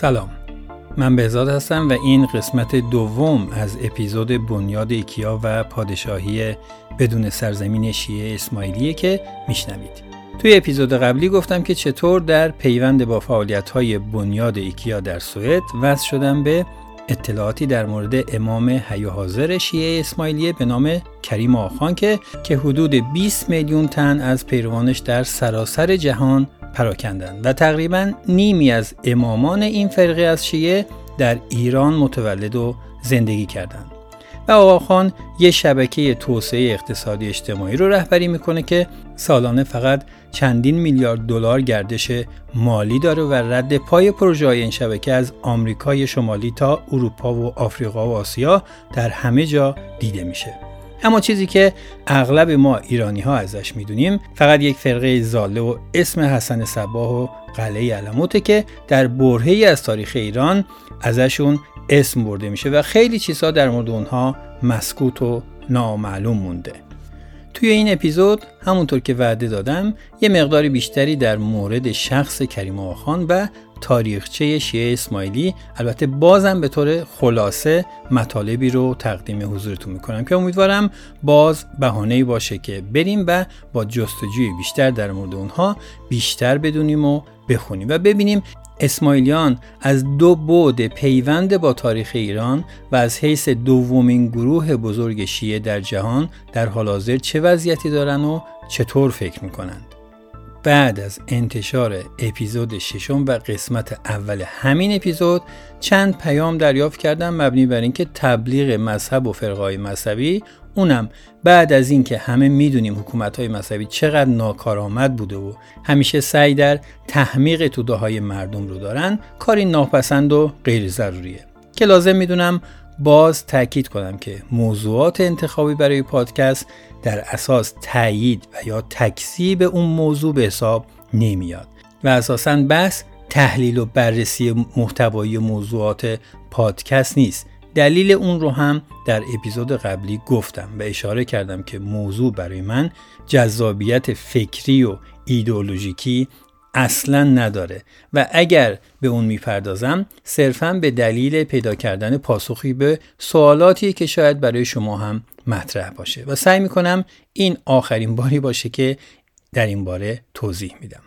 سلام. من بهزاد هستم و این قسمت دوم از اپیزود بنیاد ایکیا و پادشاهی بدون سرزمین شیعه اسماعیلیه که میشنوید. توی اپیزود قبلی گفتم که چطور در پیوند با فعالیت های بنیاد ایکیا در سوئد وصل شدم به اطلاعاتی در مورد امام حی حاضر شیعه اسماعیلیه به نام کریم آخان که که حدود 20 میلیون تن از پیروانش در سراسر جهان پراکندند و تقریبا نیمی از امامان این فرقه از شیعه در ایران متولد و زندگی کردند. و آقاخان یه شبکه توسعه اقتصادی اجتماعی رو رهبری می‌کنه که سالانه فقط چندین میلیارد دلار گردش مالی داره و رد پای پروژه این شبکه از آمریکای شمالی تا اروپا و آفریقا و آسیا در همه جا دیده میشه. اما چیزی که اغلب ما ایرانی ها ازش می‌دونیم فقط یک فرقه زاله و اسم حسن صباه و قلعه علموته که در برهی از تاریخ ایران ازشون اسم برده میشه و خیلی چیزها در مورد اونها مسکوت و نامعلوم مونده. توی این اپیزود همونطور که وعده دادم یه مقدار بیشتری در مورد شخص کریم آخان و تاریخچه شیعه اسماعیلی البته بازم به طور خلاصه مطالبی رو تقدیم حضورتون می‌کنم که امیدوارم باز بهانه باشه که بریم و با جستجوی بیشتر در مورد اونها بیشتر بدونیم و بخونیم و ببینیم اسماعیلیان از دو بعد پیوند با تاریخ ایران و از حیث دومین گروه بزرگ شیعه در جهان در حال حاضر چه وضعیتی دارن و چطور فکر می‌کنند. بعد از انتشار اپیزود ششم و قسمت اول همین اپیزود چند پیام دریافت کردم مبنی بر اینکه تبلیغ مذهب و فرقای مذهبی اونم بعد از اینکه همه می‌دونیم حکومت های مذهبی چقدر ناکارآمد بوده و همیشه سعی در تحمیق توده های مردم رو دارن کاری ناپسند و غیر ضروریه. که لازم می‌دونم باز تاکید کنم که موضوعات انتخابی برای پادکست در اساس تایید و یا تکذیب اون موضوع به حساب نمیاد و اساسا بحث تحلیل و بررسی محتوایی موضوعات پادکست نیست. دلیل اون رو هم در اپیزود قبلی گفتم و اشاره کردم که موضوع برای من جذابیت فکری و ایدئولوژیکی اصلا نداره و اگر به اون می‌پردازم صرفا به دلیل پیدا کردن پاسخی به سوالاتی که شاید برای شما هم مطرح باشه. و سعی می‌کنم این آخرین باری باشه که در این باره توضیح میدم.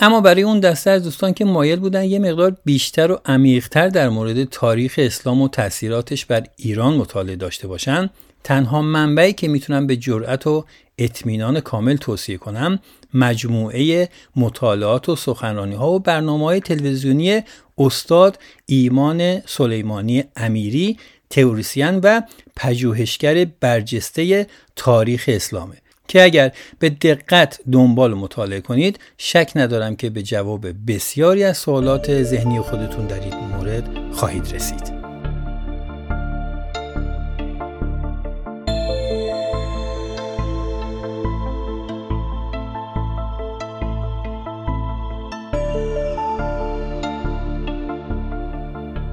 اما برای اون دسته از دوستان که مایل بودن یه مقدار بیشتر و عمیقتر در مورد تاریخ اسلام و تاثیراتش بر ایران مطالعه داشته باشن تنها منبعی که می‌تونم به جرأت و اطمینان کامل توصیه کنم مجموعه مطالعات و سخنرانی ها و برنامه های تلویزیونی استاد ایمان سلیمانی امیری تئوریسین و پژوهشگر برجسته تاریخ اسلامه که اگر به دقت دنبال مطالعه کنید شک ندارم که به جواب بسیاری از سوالات ذهنی خودتون در این مورد خواهید رسید.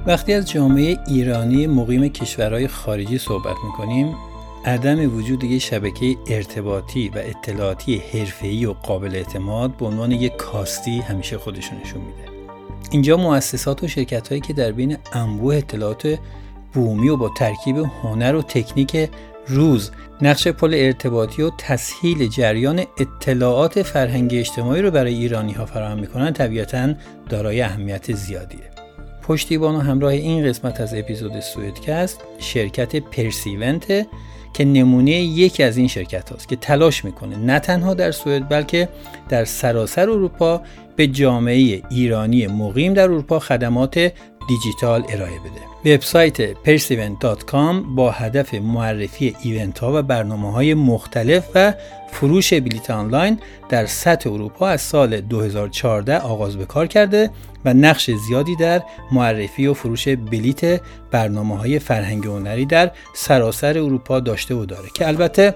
وقتی از جامعه ایرانی مقیم کشورهای خارجی صحبت می‌کنیم عدم وجود یک شبکه ارتباطی و اطلاعاتی حرفه‌ای و قابل اعتماد به عنوان یک کاستی همیشه خودشون نشون میده. اینجا مؤسسات و شرکت هایی که در بین انبوه اطلاعات بومی و با ترکیب هنر و تکنیک روز نقش پل ارتباطی و تسهیل جریان اطلاعات فرهنگی اجتماعی رو برای ایرانی ها فراهم می‌کنن طبیعتا دارای اهمیت زیادیه. پشتیبان و همراه این قسمت از اپیزود سویدکست شرکت پرسیونت که نمونه یکی از این شرکت هاست که تلاش می‌کنه نه تنها در سوئد بلکه در سراسر اروپا به جامعه ایرانی مقیم در اروپا خدمات دیجیتال ارائه بده. وبسایت perseven.com با هدف معرفی ایونت ها و برنامه های مختلف و فروش بلیت آنلاین در سطح اروپا از سال 2014 آغاز به کار کرده و نقش زیادی در معرفی و فروش بلیت برنامه های فرهنگ هنری در سراسر اروپا داشته و داره که البته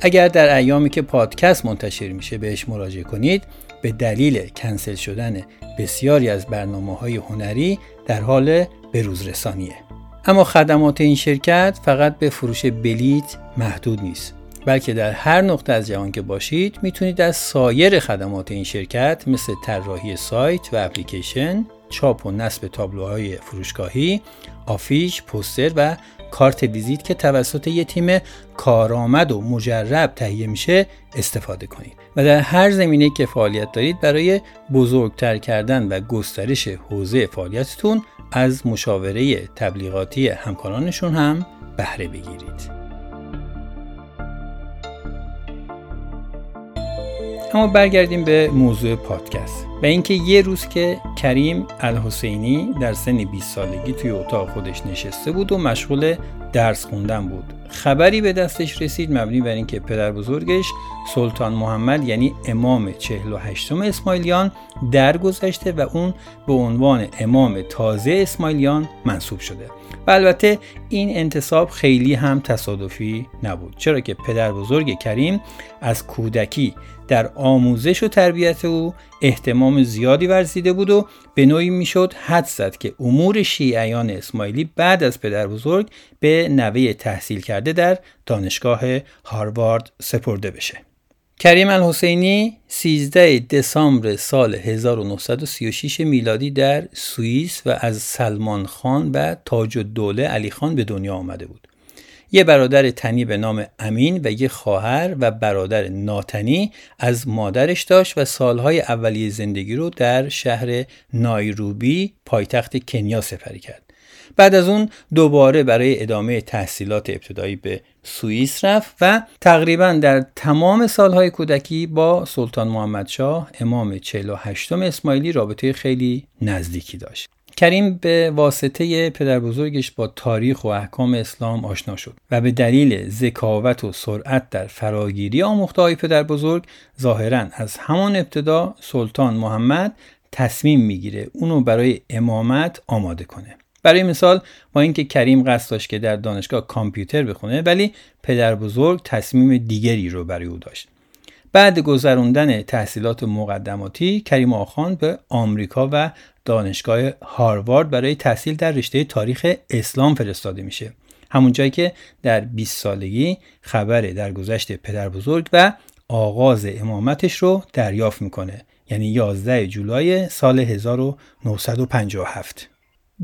اگر در ایامی که پادکست منتشر میشه بهش مراجعه کنید به دلیل کنسل شدن بسیاری از برنامه های هنری در حال بروزرسانیه. اما خدمات این شرکت فقط به فروش بلیت محدود نیست. بلکه در هر نقطه از جهان که باشید می‌تونید از سایر خدمات این شرکت مثل طراحی سایت و اپلیکیشن، چاپ و نصب تابلوهای فروشگاهی، آفیش، پوستر و کارت ویزیت که توسط یه تیم کارآمد و مجرب تهیه میشه استفاده کنید و در هر زمینه که فعالیت دارید برای بزرگتر کردن و گسترش حوزه فعالیتتون از مشاوره تبلیغاتی همکارانشون هم بهره بگیرید. اما برگردیم به موضوع پادکست و اینکه یه روز که کریم الحسینی در سن 20 سالگی توی اتاق خودش نشسته بود و مشغول درس خوندن بود. خبری به دستش رسید مبنی بر اینکه پدر بزرگش سلطان محمد یعنی امام 48 اسماعیلیان درگذشته و اون به عنوان امام تازه اسماعیلیان منصوب شده. و البته این انتصاب خیلی هم تصادفی نبود. چرا که پدر بزرگ کریم از کودکی در آموزش و تربیت او احتمام زیادی ورزیده بود و به نوعی می‌شد حد زد که امور شیعیان اسماعیلی بعد از پدر بزرگ به نوه تحصیل کرده در دانشگاه هاروارد سپرده بشه. کریم الحسینی 13 دسامبر سال 1936 میلادی در سوئیس و از سلمان خان و تاج الدوله علی خان به دنیا آمده بود. یه برادر تنی به نام امین و یه خواهر و برادر ناتنی از مادرش داشت و سالهای اولیه زندگی رو در شهر نایروبی پایتخت کنیا سپری کرد. بعد از اون دوباره برای ادامه تحصیلات ابتدایی به سوئیس رفت و تقریبا در تمام سالهای کودکی با سلطان محمد شاه امام 48 اسماعیلی رابطه خیلی نزدیکی داشت. کریم به واسطه پدر بزرگش با تاریخ و احکام اسلام آشنا شد و به دلیل ذکاوت و سرعت در فراگیری آموخته های پدر بزرگ ظاهرا از همان ابتدا سلطان محمد تصمیم می‌گیره اونو برای امامت آماده کنه. برای مثال با اینکه کریم قصد داشت که در دانشگاه کامپیوتر بخونه ولی پدر بزرگ تصمیم دیگری رو برای او داشت. بعد گذروندن تحصیلات مقدماتی کریم آخان به آمریکا و دانشگاه هاروارد برای تحصیل در رشته تاریخ اسلام فرستاده میشه. همون جایی که در 20 سالگی خبر درگذشت پدر بزرگ و آغاز امامتش رو دریافت می‌کنه. یعنی 11 جولای سال 1957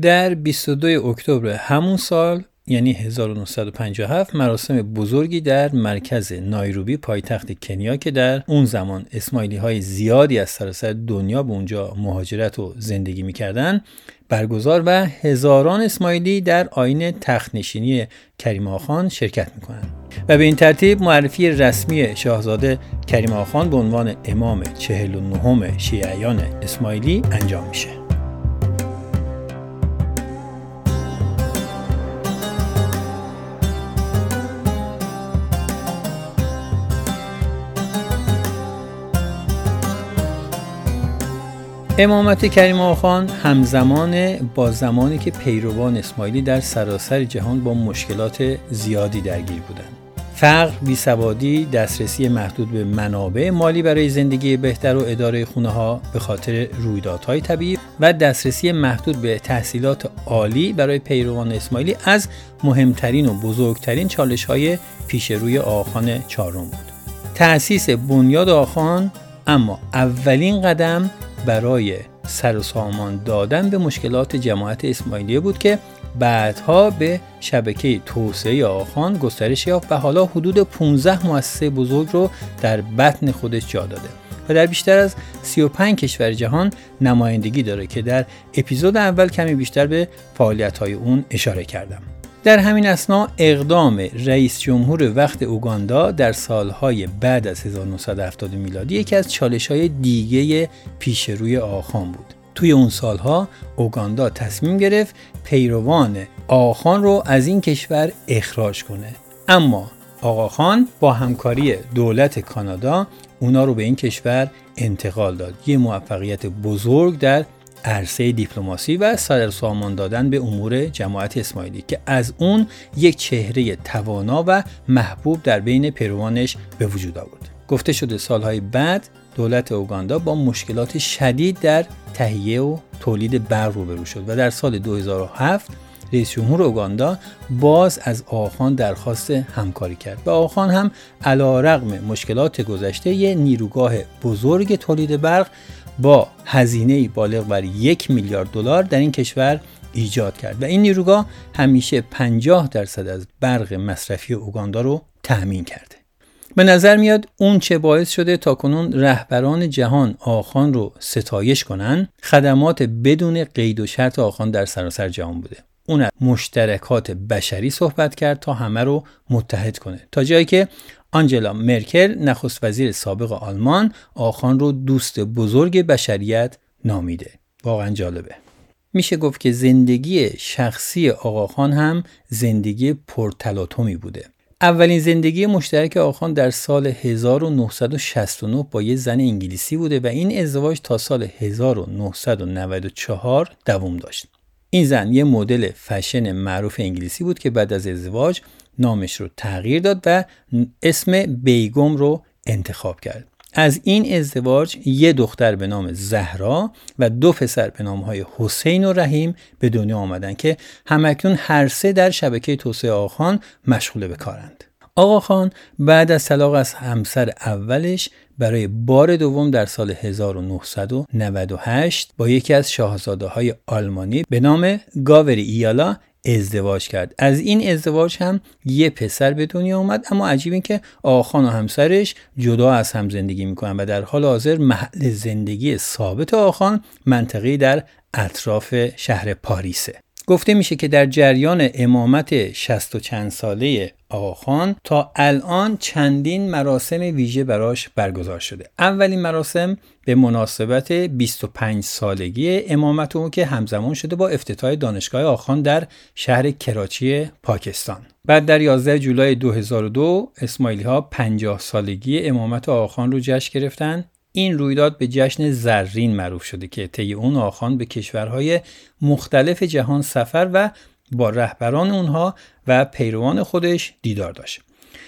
در 22 اکتبر همون سال یعنی 1957 مراسم بزرگی در مرکز نایروبی پایتخت کنیا که در اون زمان اسماعیلی های زیادی از سراسر دنیا به اونجا مهاجرت و زندگی می‌کردن برگزار و هزاران اسماعیلی در آین تختنشینی کریم آخان شرکت می‌کنند. و به این ترتیب معرفی رسمی شاهزاده کریم آخان به عنوان امام 49 شیعیان اسماعیلی انجام میشه. امامت کریم آخان همزمان با زمانی که پیروان اسماعیلی در سراسر جهان با مشکلات زیادی درگیر بودند. فقر، بیسوادی، دسترسی محدود به منابع مالی برای زندگی بهتر و اداره خونه ها به خاطر رویدادهای طبیعی و دسترسی محدود به تحصیلات عالی برای پیروان اسماعیلی از مهمترین و بزرگترین چالش های پیش روی آخان چهارم بود. تأسیس بنیاد آخان اما اولین قدم برای سر و سامان دادن به مشکلات جماعت اسماعیلیه بود که بعدها به شبکه توسعه آخان گسترش یافت و حالا حدود 15 مؤسسه بزرگ رو در بطن خودش جا داده. و در بیشتر از 35 کشور جهان نمایندگی داره که در اپیزود اول کمی بیشتر به فعالیت های اون اشاره کردم. در همین اسنا اقدام رئیس جمهور وقت اوگاندا در سالهای بعد از 1970 میلادی یکی از چالش های دیگه پیش روی آخان بود. توی اون سالها اوگاندا تصمیم گرفت پیروان آخان رو از این کشور اخراج کنه. اما آقاخان با همکاری دولت کانادا اونا رو به این کشور انتقال داد. یه موفقیت بزرگ در عرصه دیپلماسی و سر سامان دادن به امور جماعت اسماعیلی که از اون یک چهره توانا و محبوب در بین پیروانش به وجود آورد. گفته شده سالهای بعد دولت اوگاندا با مشکلات شدید در تهیه و تولید برق روبرو شد و در سال 2007 رئیس جمهور اوگاندا باز از آخان درخواست همکاری کرد و آخان هم علا رقم مشکلات گذشته یه نیروگاه بزرگ تولید برق با هزینه بالغ بر یک میلیارد دلار در این کشور ایجاد کرد. و این نیروگاه همیشه 50 درصد از برق مصرفی اوگاندا رو تأمین کرده. به نظر میاد اون چه باعث شده تا کنون رهبران جهان آخان رو ستایش کنن خدمات بدون قید و شرط آخان در سراسر جهان بوده. اون از مشترکات بشری صحبت کرد تا همه رو متحد کنه. تا جایی که آنجلا مرکل نخست وزیر سابق آلمان آخان رو دوست بزرگ بشریت نامیده. واقعا جالبه. میشه گفت که زندگی شخصی آقاخان هم زندگی پرتلاطمی بوده. اولین زندگی مشترک آخان در سال 1969 با یه زن انگلیسی بوده و این ازدواج تا سال 1994 دوام داشت. این زن یه مدل فشن معروف انگلیسی بود که بعد از ازدواج نامش رو تغییر داد و اسم بیگم رو انتخاب کرد. از این ازدواج یه دختر به نام زهرا و دو پسر به نام های حسین و رحیم به دنیا آمدن که همکنون هر سه در شبکه توسعه آخان مشغول به کارند. آقا خان بعد از طلاق از همسر اولش برای بار دوم در سال 1998 با یکی از شاهزاده های آلمانی به نام گاوری ایالا ازدواج کرد. از این ازدواج هم یه پسر به دنیا اومد اما عجیب این که آخان و همسرش جدا از هم زندگی می‌کنن و در حال حاضر محل زندگی ثابت آخان منطقی در اطراف شهر پاریسه. گفته میشه که در جریان امامت شست و چند ساله آقاخان تا الان چندین مراسم ویژه براش برگزار شده. اولین مراسم به مناسبت 25 سالگی امامت او که همزمان شده با افتتاح دانشگاه آخان در شهر کراچی پاکستان. بعد در 11 جولای 2002 اسماعیلی ها 50 سالگی امامت آخان رو جشن گرفتن. این رویداد به جشن زرین معروف شده که طی اون آخان به کشورهای مختلف جهان سفر و با رهبران اونها و پیروان خودش دیدار داشت.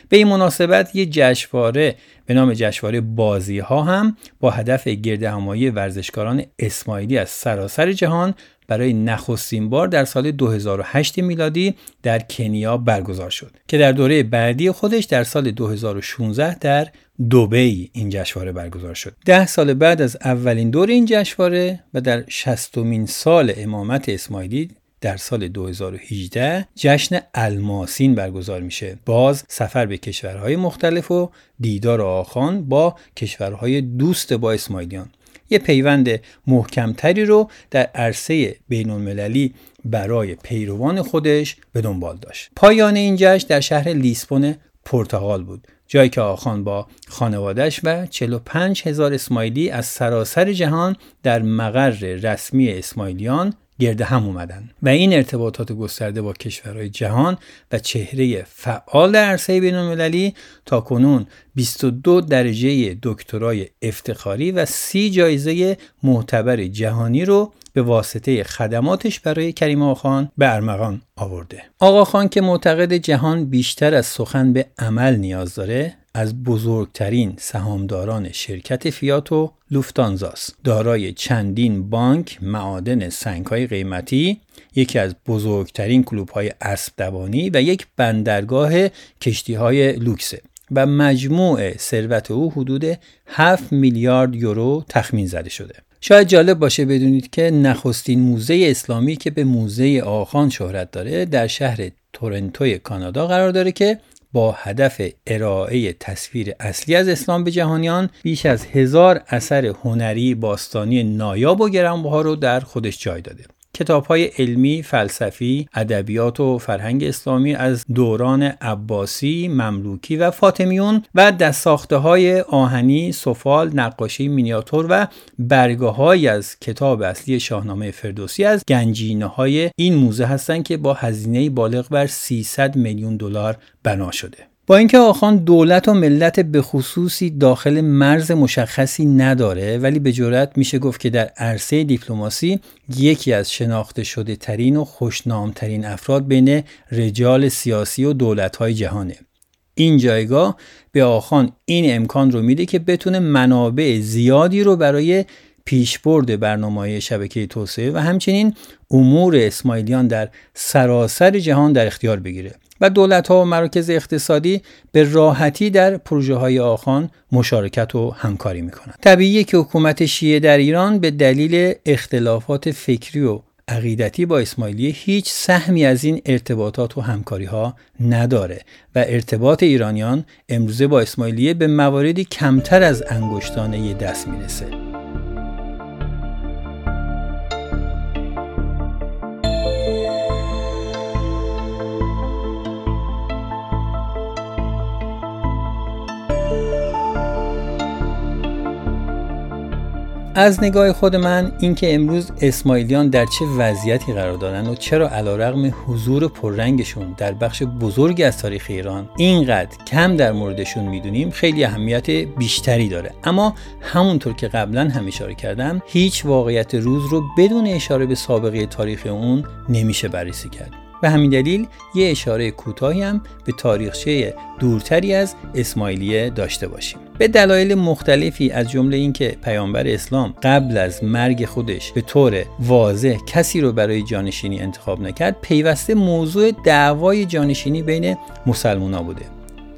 به این مناسبت یه جشنواره به نام جشنواره بازی ها هم با هدف گرد همایی ورزشکاران اسماعیلی از سراسر جهان برای نخستین بار در سال 2008 میلادی در کنیا برگزار شد که در دوره بعدی خودش در سال 2016 در دوبی این جشنواره برگزار شد. ده سال بعد از اولین دور این جشنواره و در شستمین سال امامت اسماعیلی در سال 2018 جشن الماسین برگزار میشه. باز سفر به کشورهای مختلف و دیدار آخان با کشورهای دوست با اسماعیلیان. یه پیوند محکمتری رو در عرصه بین المللی برای پیروان خودش به دنبال داشت. پایان این جشن در شهر لیسبون پرتغال بود. جایی که آخان با خانوادش و 45 هزار اسماعیلی از سراسر جهان در مقر رسمی اسماعیلیان گرد هم اومدن و این ارتباطات گسترده با کشورهای جهان و چهره فعال عرصه بین المللی تا کنون 22 درجه دکترای افتخاری و 30 جایزه معتبر جهانی رو به واسطه خدماتش برای کریم آقاخان به ارمغان آورده. آقاخان که معتقد جهان بیشتر از سخن به عمل نیاز داره از بزرگترین سهامداران شرکت فیات و لوفتانزاس دارای چندین بانک معادن سنگهای قیمتی یکی از بزرگترین کلوب های اسب دوانی و یک بندرگاه کشتی های لوکسه و مجموع ثروت او حدود 7 میلیارد یورو تخمین زده شده شاید جالب باشه بدونید که نخستین موزه اسلامی که به موزه آخان شهرت داره در شهر تورنتوی کانادا قرار داره که با هدف ارائه تصویر اصلی از اسلام به جهانیان بیش از هزار اثر هنری باستانی نایاب و گرانبها رو در خودش جای داده. کتاب های علمی، فلسفی، ادبیات و فرهنگ اسلامی از دوران عباسی، مملوکی و فاطمیون و دستساخته های آهنی، سفال، نقاشی مینیاتور و برگه های از کتاب اصلی شاهنامه فردوسی از گنجینه های این موزه هستند که با هزینه بالغ بر 300 میلیون دلار بنا شده. با اینکه آخان دولت و ملت به خصوصی داخل مرز مشخصی نداره ولی به جرات میشه گفت که در عرصه دیپلماسی یکی از شناخته شده ترین و خوشنامترین افراد بین رجال سیاسی و دولت های جهانه. این جایگاه به آخان این امکان رو میده که بتونه منابع زیادی رو برای پیشبرد برنامه شبکه توسعه و همچنین امور اسماعیلیان در سراسر جهان در اختیار بگیره. دولت ها و مراکز اقتصادی به راحتی در پروژه های آخان مشارکت و همکاری می کنند. طبیعیه که حکومت شیعه در ایران به دلیل اختلافات فکری و عقیدتی با اسماعیلی هیچ سهمی از این ارتباطات و همکاری ها نداره و ارتباط ایرانیان امروزه با اسماعیلیه به مواردی کمتر از انگشتانه دست می‌رسه. از نگاه خود من اینکه امروز اسماعیلیان در چه وضعیتی قرار دارن و چرا علیرغم حضور پررنگشون در بخش بزرگی از تاریخ ایران اینقدر کم در موردشون می‌دونیم خیلی اهمیت بیشتری داره. اما همونطور که قبلا هم اشاره کردم هیچ واقعیت روز رو بدون اشاره به سابقه تاریخ اون نمیشه بررسی کرد. به همین دلیل یه اشاره کوتاهی هم به تاریخچه دورتری از اسماعیلیه داشته باشیم. به دلایل مختلفی از جمله اینکه پیامبر اسلام قبل از مرگ خودش به طور واضح کسی رو برای جانشینی انتخاب نکرد پیوسته موضوع دعوای جانشینی بین مسلمونا بوده.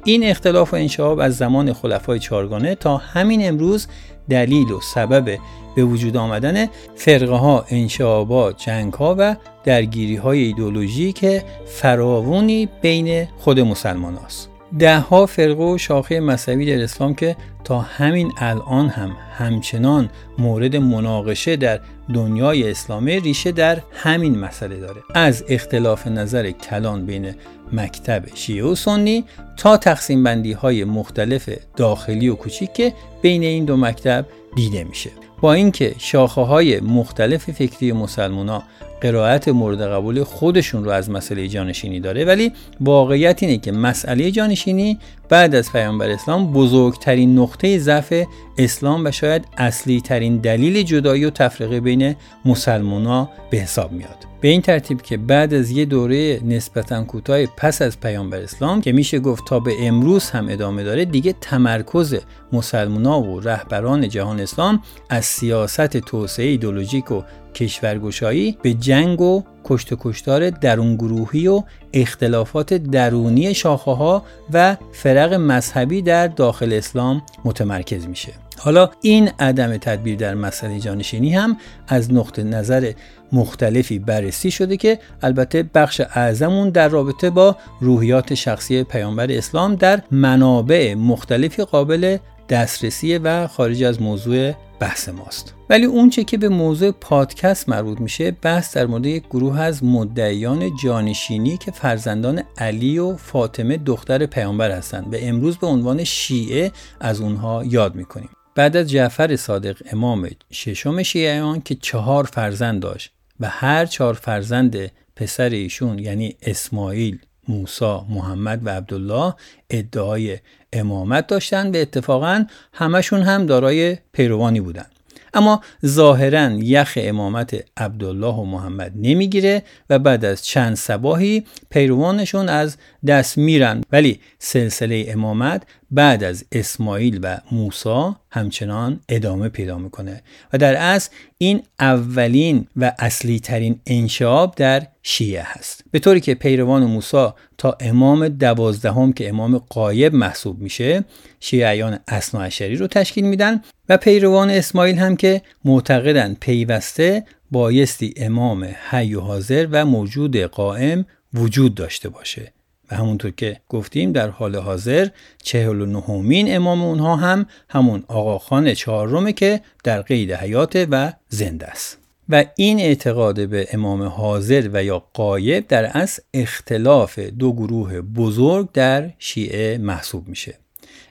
این اختلاف و انشعاب از زمان خلفای چارگانه تا همین امروز دلیل و سبب به وجود آمدن فرقه ها، انشعابات، جنگ ها و درگیری های ایدولوژی که فراوونی بین خود مسلمان هاست. ده ها فرقه و شاخه مذهبی در اسلام که تا همین الان هم همچنان مورد مناقشه در دنیای اسلامی ریشه در همین مسئله داره از اختلاف نظر کلان بین مکتب شیعه و سنی تا تقسیم بندی های مختلف داخلی و کوچیک که بین این دو مکتب دیده میشه. با اینکه شاخه های مختلف فکری مسلمونا قرائت مورد قبول خودشون رو از مسئله جانشینی داره ولی واقعیت اینه که مسئله جانشینی بعد از پیامبر اسلام بزرگترین نقطه ضعف اسلام و شاید اصلی ترین دلیل جدایی و تفرقه بین مسلمونا به حساب میاد. به این ترتیب که بعد از یه دوره نسبتا کوتاه پس از پیامبر اسلام که میشه گفت تا به امروز هم ادامه داره دیگه تمرکز مسلمونا و رهبران جهان اسلام از سیاست توسعه ایدولوژیک و کشورگشایی به جنگ و کشت و کشتار درون گروهی و اختلافات درونی شاخه ها و فرق مذهبی در داخل اسلام متمرکز میشه. حالا این عدم تدبیر در مسئله جانشینی هم از نقطه نظر مختلفی بررسی شده که البته بخش اعظمون در رابطه با روحیات شخصی پیامبر اسلام در منابع مختلفی قابل دسترسی و خارج از موضوع بحث ماست. ولی اونچه که به موضوع پادکست مربوط میشه بحث در مورد یک گروه از مدعیان جانشینی که فرزندان علی و فاطمه دختر پیامبر هستند و امروز به عنوان شیعه از اونها یاد می‌کنیم. بعد از جعفر صادق امام ششم شیعیان که چهار فرزند داشت و هر چهار فرزند پسر ایشون یعنی اسماعیل موسا، محمد و عبدالله ادعای امامت داشتند و اتفاقا همشون هم دارای پیروانی بودند. اما ظاهرا یخ امامت عبدالله و محمد نمی‌گیره و بعد از چند سباهی پیروانشون از دست میرن. ولی سلسله امامت بعد از اسماعیل و موسا همچنان ادامه پیدا می‌کنه و در اصل این اولین و اصلی ترین انشاب در شیعه هست. به طوری که پیروان موسا تا امام دوازدهم که امام قایب محسوب میشه شیعیان اصناعشری رو تشکیل میدن و پیروان اسماعیل هم که معتقدن پیوسته بایستی امام حی و حاضر و موجود قائم وجود داشته باشه. و همونطور که گفتیم در حال حاضر چهل و نهمین امام اونها هم همون آقاخان چهارمه که در قید حیات و زنده است. و این اعتقاد به امام حاضر و یا قایب در اصل اختلاف دو گروه بزرگ در شیعه محسوب میشه.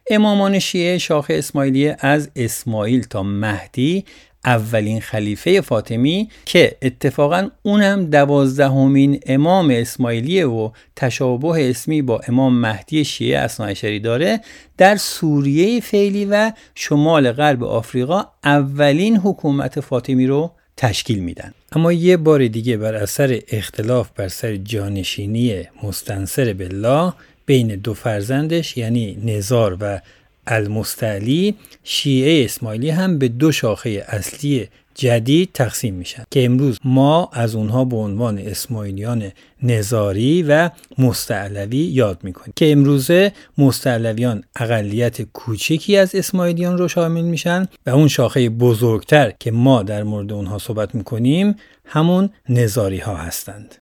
امامان شیعه شاخه اسماعیلیه از اسماعیل تا مهدی اولین خلیفه فاطمی که اتفاقا اونم دوازدهمین امام اسماعیلیه و تشابه اسمی با امام مهدی شیعه اصناعشری داره در سوریه فعلی و شمال غرب آفریقا اولین حکومت فاطمی رو تشکیل میدن. اما یه بار دیگه بر اثر اختلاف بر سر جانشینی مستنصر بالله بین دو فرزندش یعنی نزار و المستعلی شیعه اسماعیلی هم به دو شاخه اصلی جدید تقسیم میشن که امروز ما از اونها به عنوان اسماعیلیان نظاری و مستعلوی یاد می‌کنیم که امروزه مستعلویان اقلیت کوچکی از اسماعیلیان رو شامل میشن و اون شاخه بزرگتر که ما در مورد اونها صحبت می‌کنیم همون نظاری ها هستند.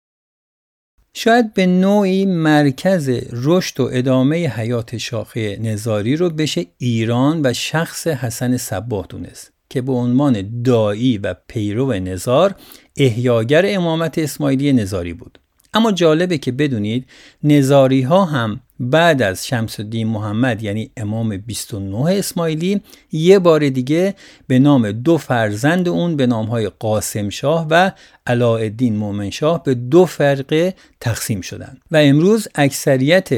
شاید به نوعی مرکز رشد و ادامه حیات شاخه نظاری رو بشه ایران و شخص حسن صباه دونست که به عنوان دایی و پیرو نظار احیاگر امامت اسماعیلی نظاری بود. اما جالبه که بدونید نظاری ها هم بعد از شمس الدین محمد یعنی امام 29 اسماعیلی یه بار دیگه به نام دو فرزند اون به نامهای قاسم شاه و علاءالدین مومن شاه به دو فرقه تقسیم شدن و امروز اکثریت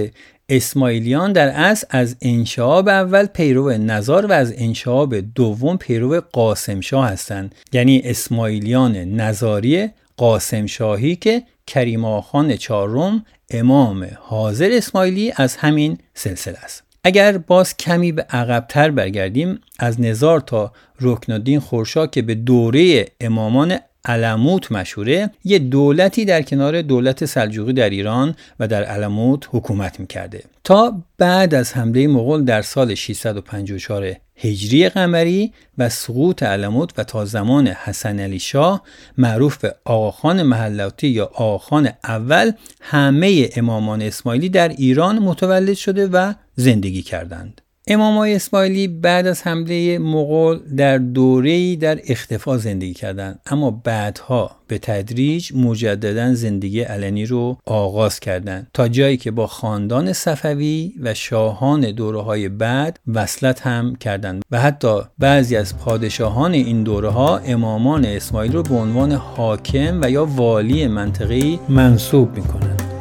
اسماعیلیان در اصل از انشاب اول پیرو نظار و از انشاب دوم پیرو قاسم شاه هستند. یعنی اسماعیلیان نظاری قاسم شاهی که کریم آخان چهارم امام حاضر اسماعیلی از همین سلسله است. اگر باز کمی به عقبتر برگردیم از نظار تا رکنالدین خورشا که به دوره امامان علموت مشهوره یه دولتی در کنار دولت سلجوقی در ایران و در علموت حکومت می‌کرده. تا بعد از حمله مغول در سال 654 هجری قمری و سقوط علموت و تا زمان حسن علی شاه معروف به آقاخان محلاتی یا آقاخان اول همه امامان اسماعیلی در ایران متولد شده و زندگی کردند. امامای اسماعیلی بعد از حمله مغول در دوره‌ای در اختفا زندگی کردند. اما بعدها به تدریج مجددا زندگی علنی رو آغاز کردند. تا جایی که با خاندان صفوی و شاهان دوره های بعد وصلت هم کردند. و حتی بعضی از پادشاهان این دوره ها امامان اسماعیل رو به عنوان حاکم و یا والی منطقی منصوب می‌کنند.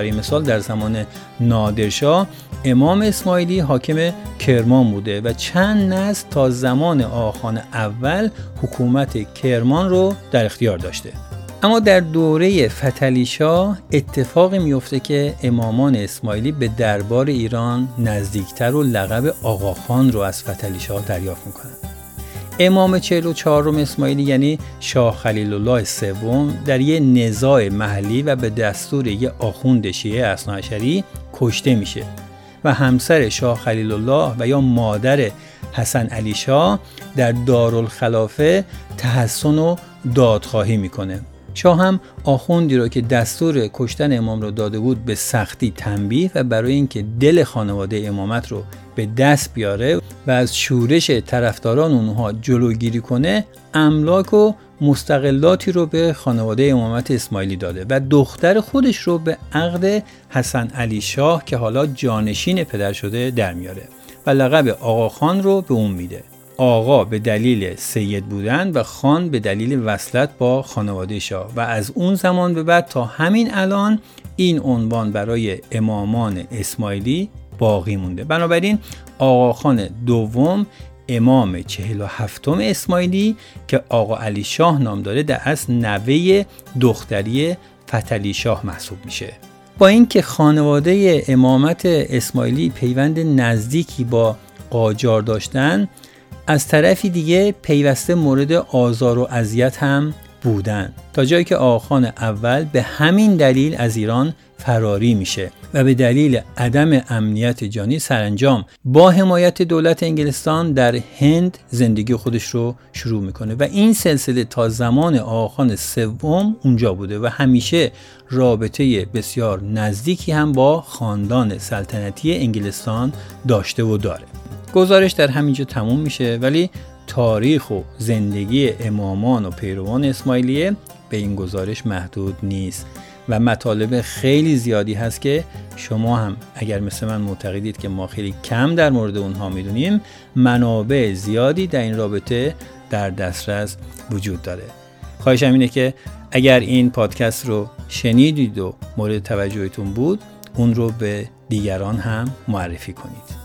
برای مثال در زمان نادرشاه امام اسماعیلی حاکم کرمان بوده و چند نسل تا زمان آخان اول حکومت کرمان رو در اختیار داشته. اما در دوره فتلیشاه اتفاقی میفته که امامان اسماعیلی به دربار ایران نزدیکتر و لقب آقاخان رو از فتلیشاه دریافت می‌کنند امام 44 اسماعیلی یعنی شاه خلیل الله سوم در یه نزاع محلی و به دستور یه آخوند شیعه اصناعشری کشته میشه. و همسر شاه خلیل الله و یا مادر حسن علی شاه در دارالخلافه تحسن و دادخواهی می‌کنه. شاه هم آخوندی رو که دستور کشتن امام رو داده بود به سختی تنبیه و برای اینکه دل خانواده امامت رو به دست بیاره و از شورش طرفداران اونها جلوگیری کنه املاک و مستقلاتی رو به خانواده امامت اسماعیلی داده و دختر خودش رو به عقد حسن علی شاه که حالا جانشین پدر شده در میاره و لقب آقا خان رو به اون میده. آقا به دلیل سید بودن و خان به دلیل وصلت با خانواده شاه و از اون زمان به بعد تا همین الان این عنوان برای امامان اسماعیلی باقی مونده. بنابراین آقاخان دوم امام چهل و هفتم اسماعیلی که آقا علی شاه نام داره در اصل نوه دختری فتلی شاه محسوب میشه. با اینکه خانواده امامت اسماعیلی پیوند نزدیکی با قاجار داشتن از طرفی دیگه پیوسته مورد آزار و اذیت هم بودن. تا جایی که آخان اول به همین دلیل از ایران فراری میشه و به دلیل عدم امنیت جانی سرانجام با حمایت دولت انگلستان در هند زندگی خودش رو شروع می‌کنه و این سلسله تا زمان آخان سوم اونجا بوده و همیشه رابطه بسیار نزدیکی هم با خاندان سلطنتی انگلستان داشته و داره. گزارش در همینجا تموم میشه ولی تاریخ و زندگی امامان و پیروان اسماعیلیه به این گزارش محدود نیست. و مطالب خیلی زیادی هست که شما هم اگر مثل من معتقدید که ما خیلی کم در مورد اونها می‌دونیم منابع زیادی در این رابطه در دسترس وجود داره. خواهشم اینه که اگر این پادکست رو شنیدید و مورد توجهتون بود اون رو به دیگران هم معرفی کنید.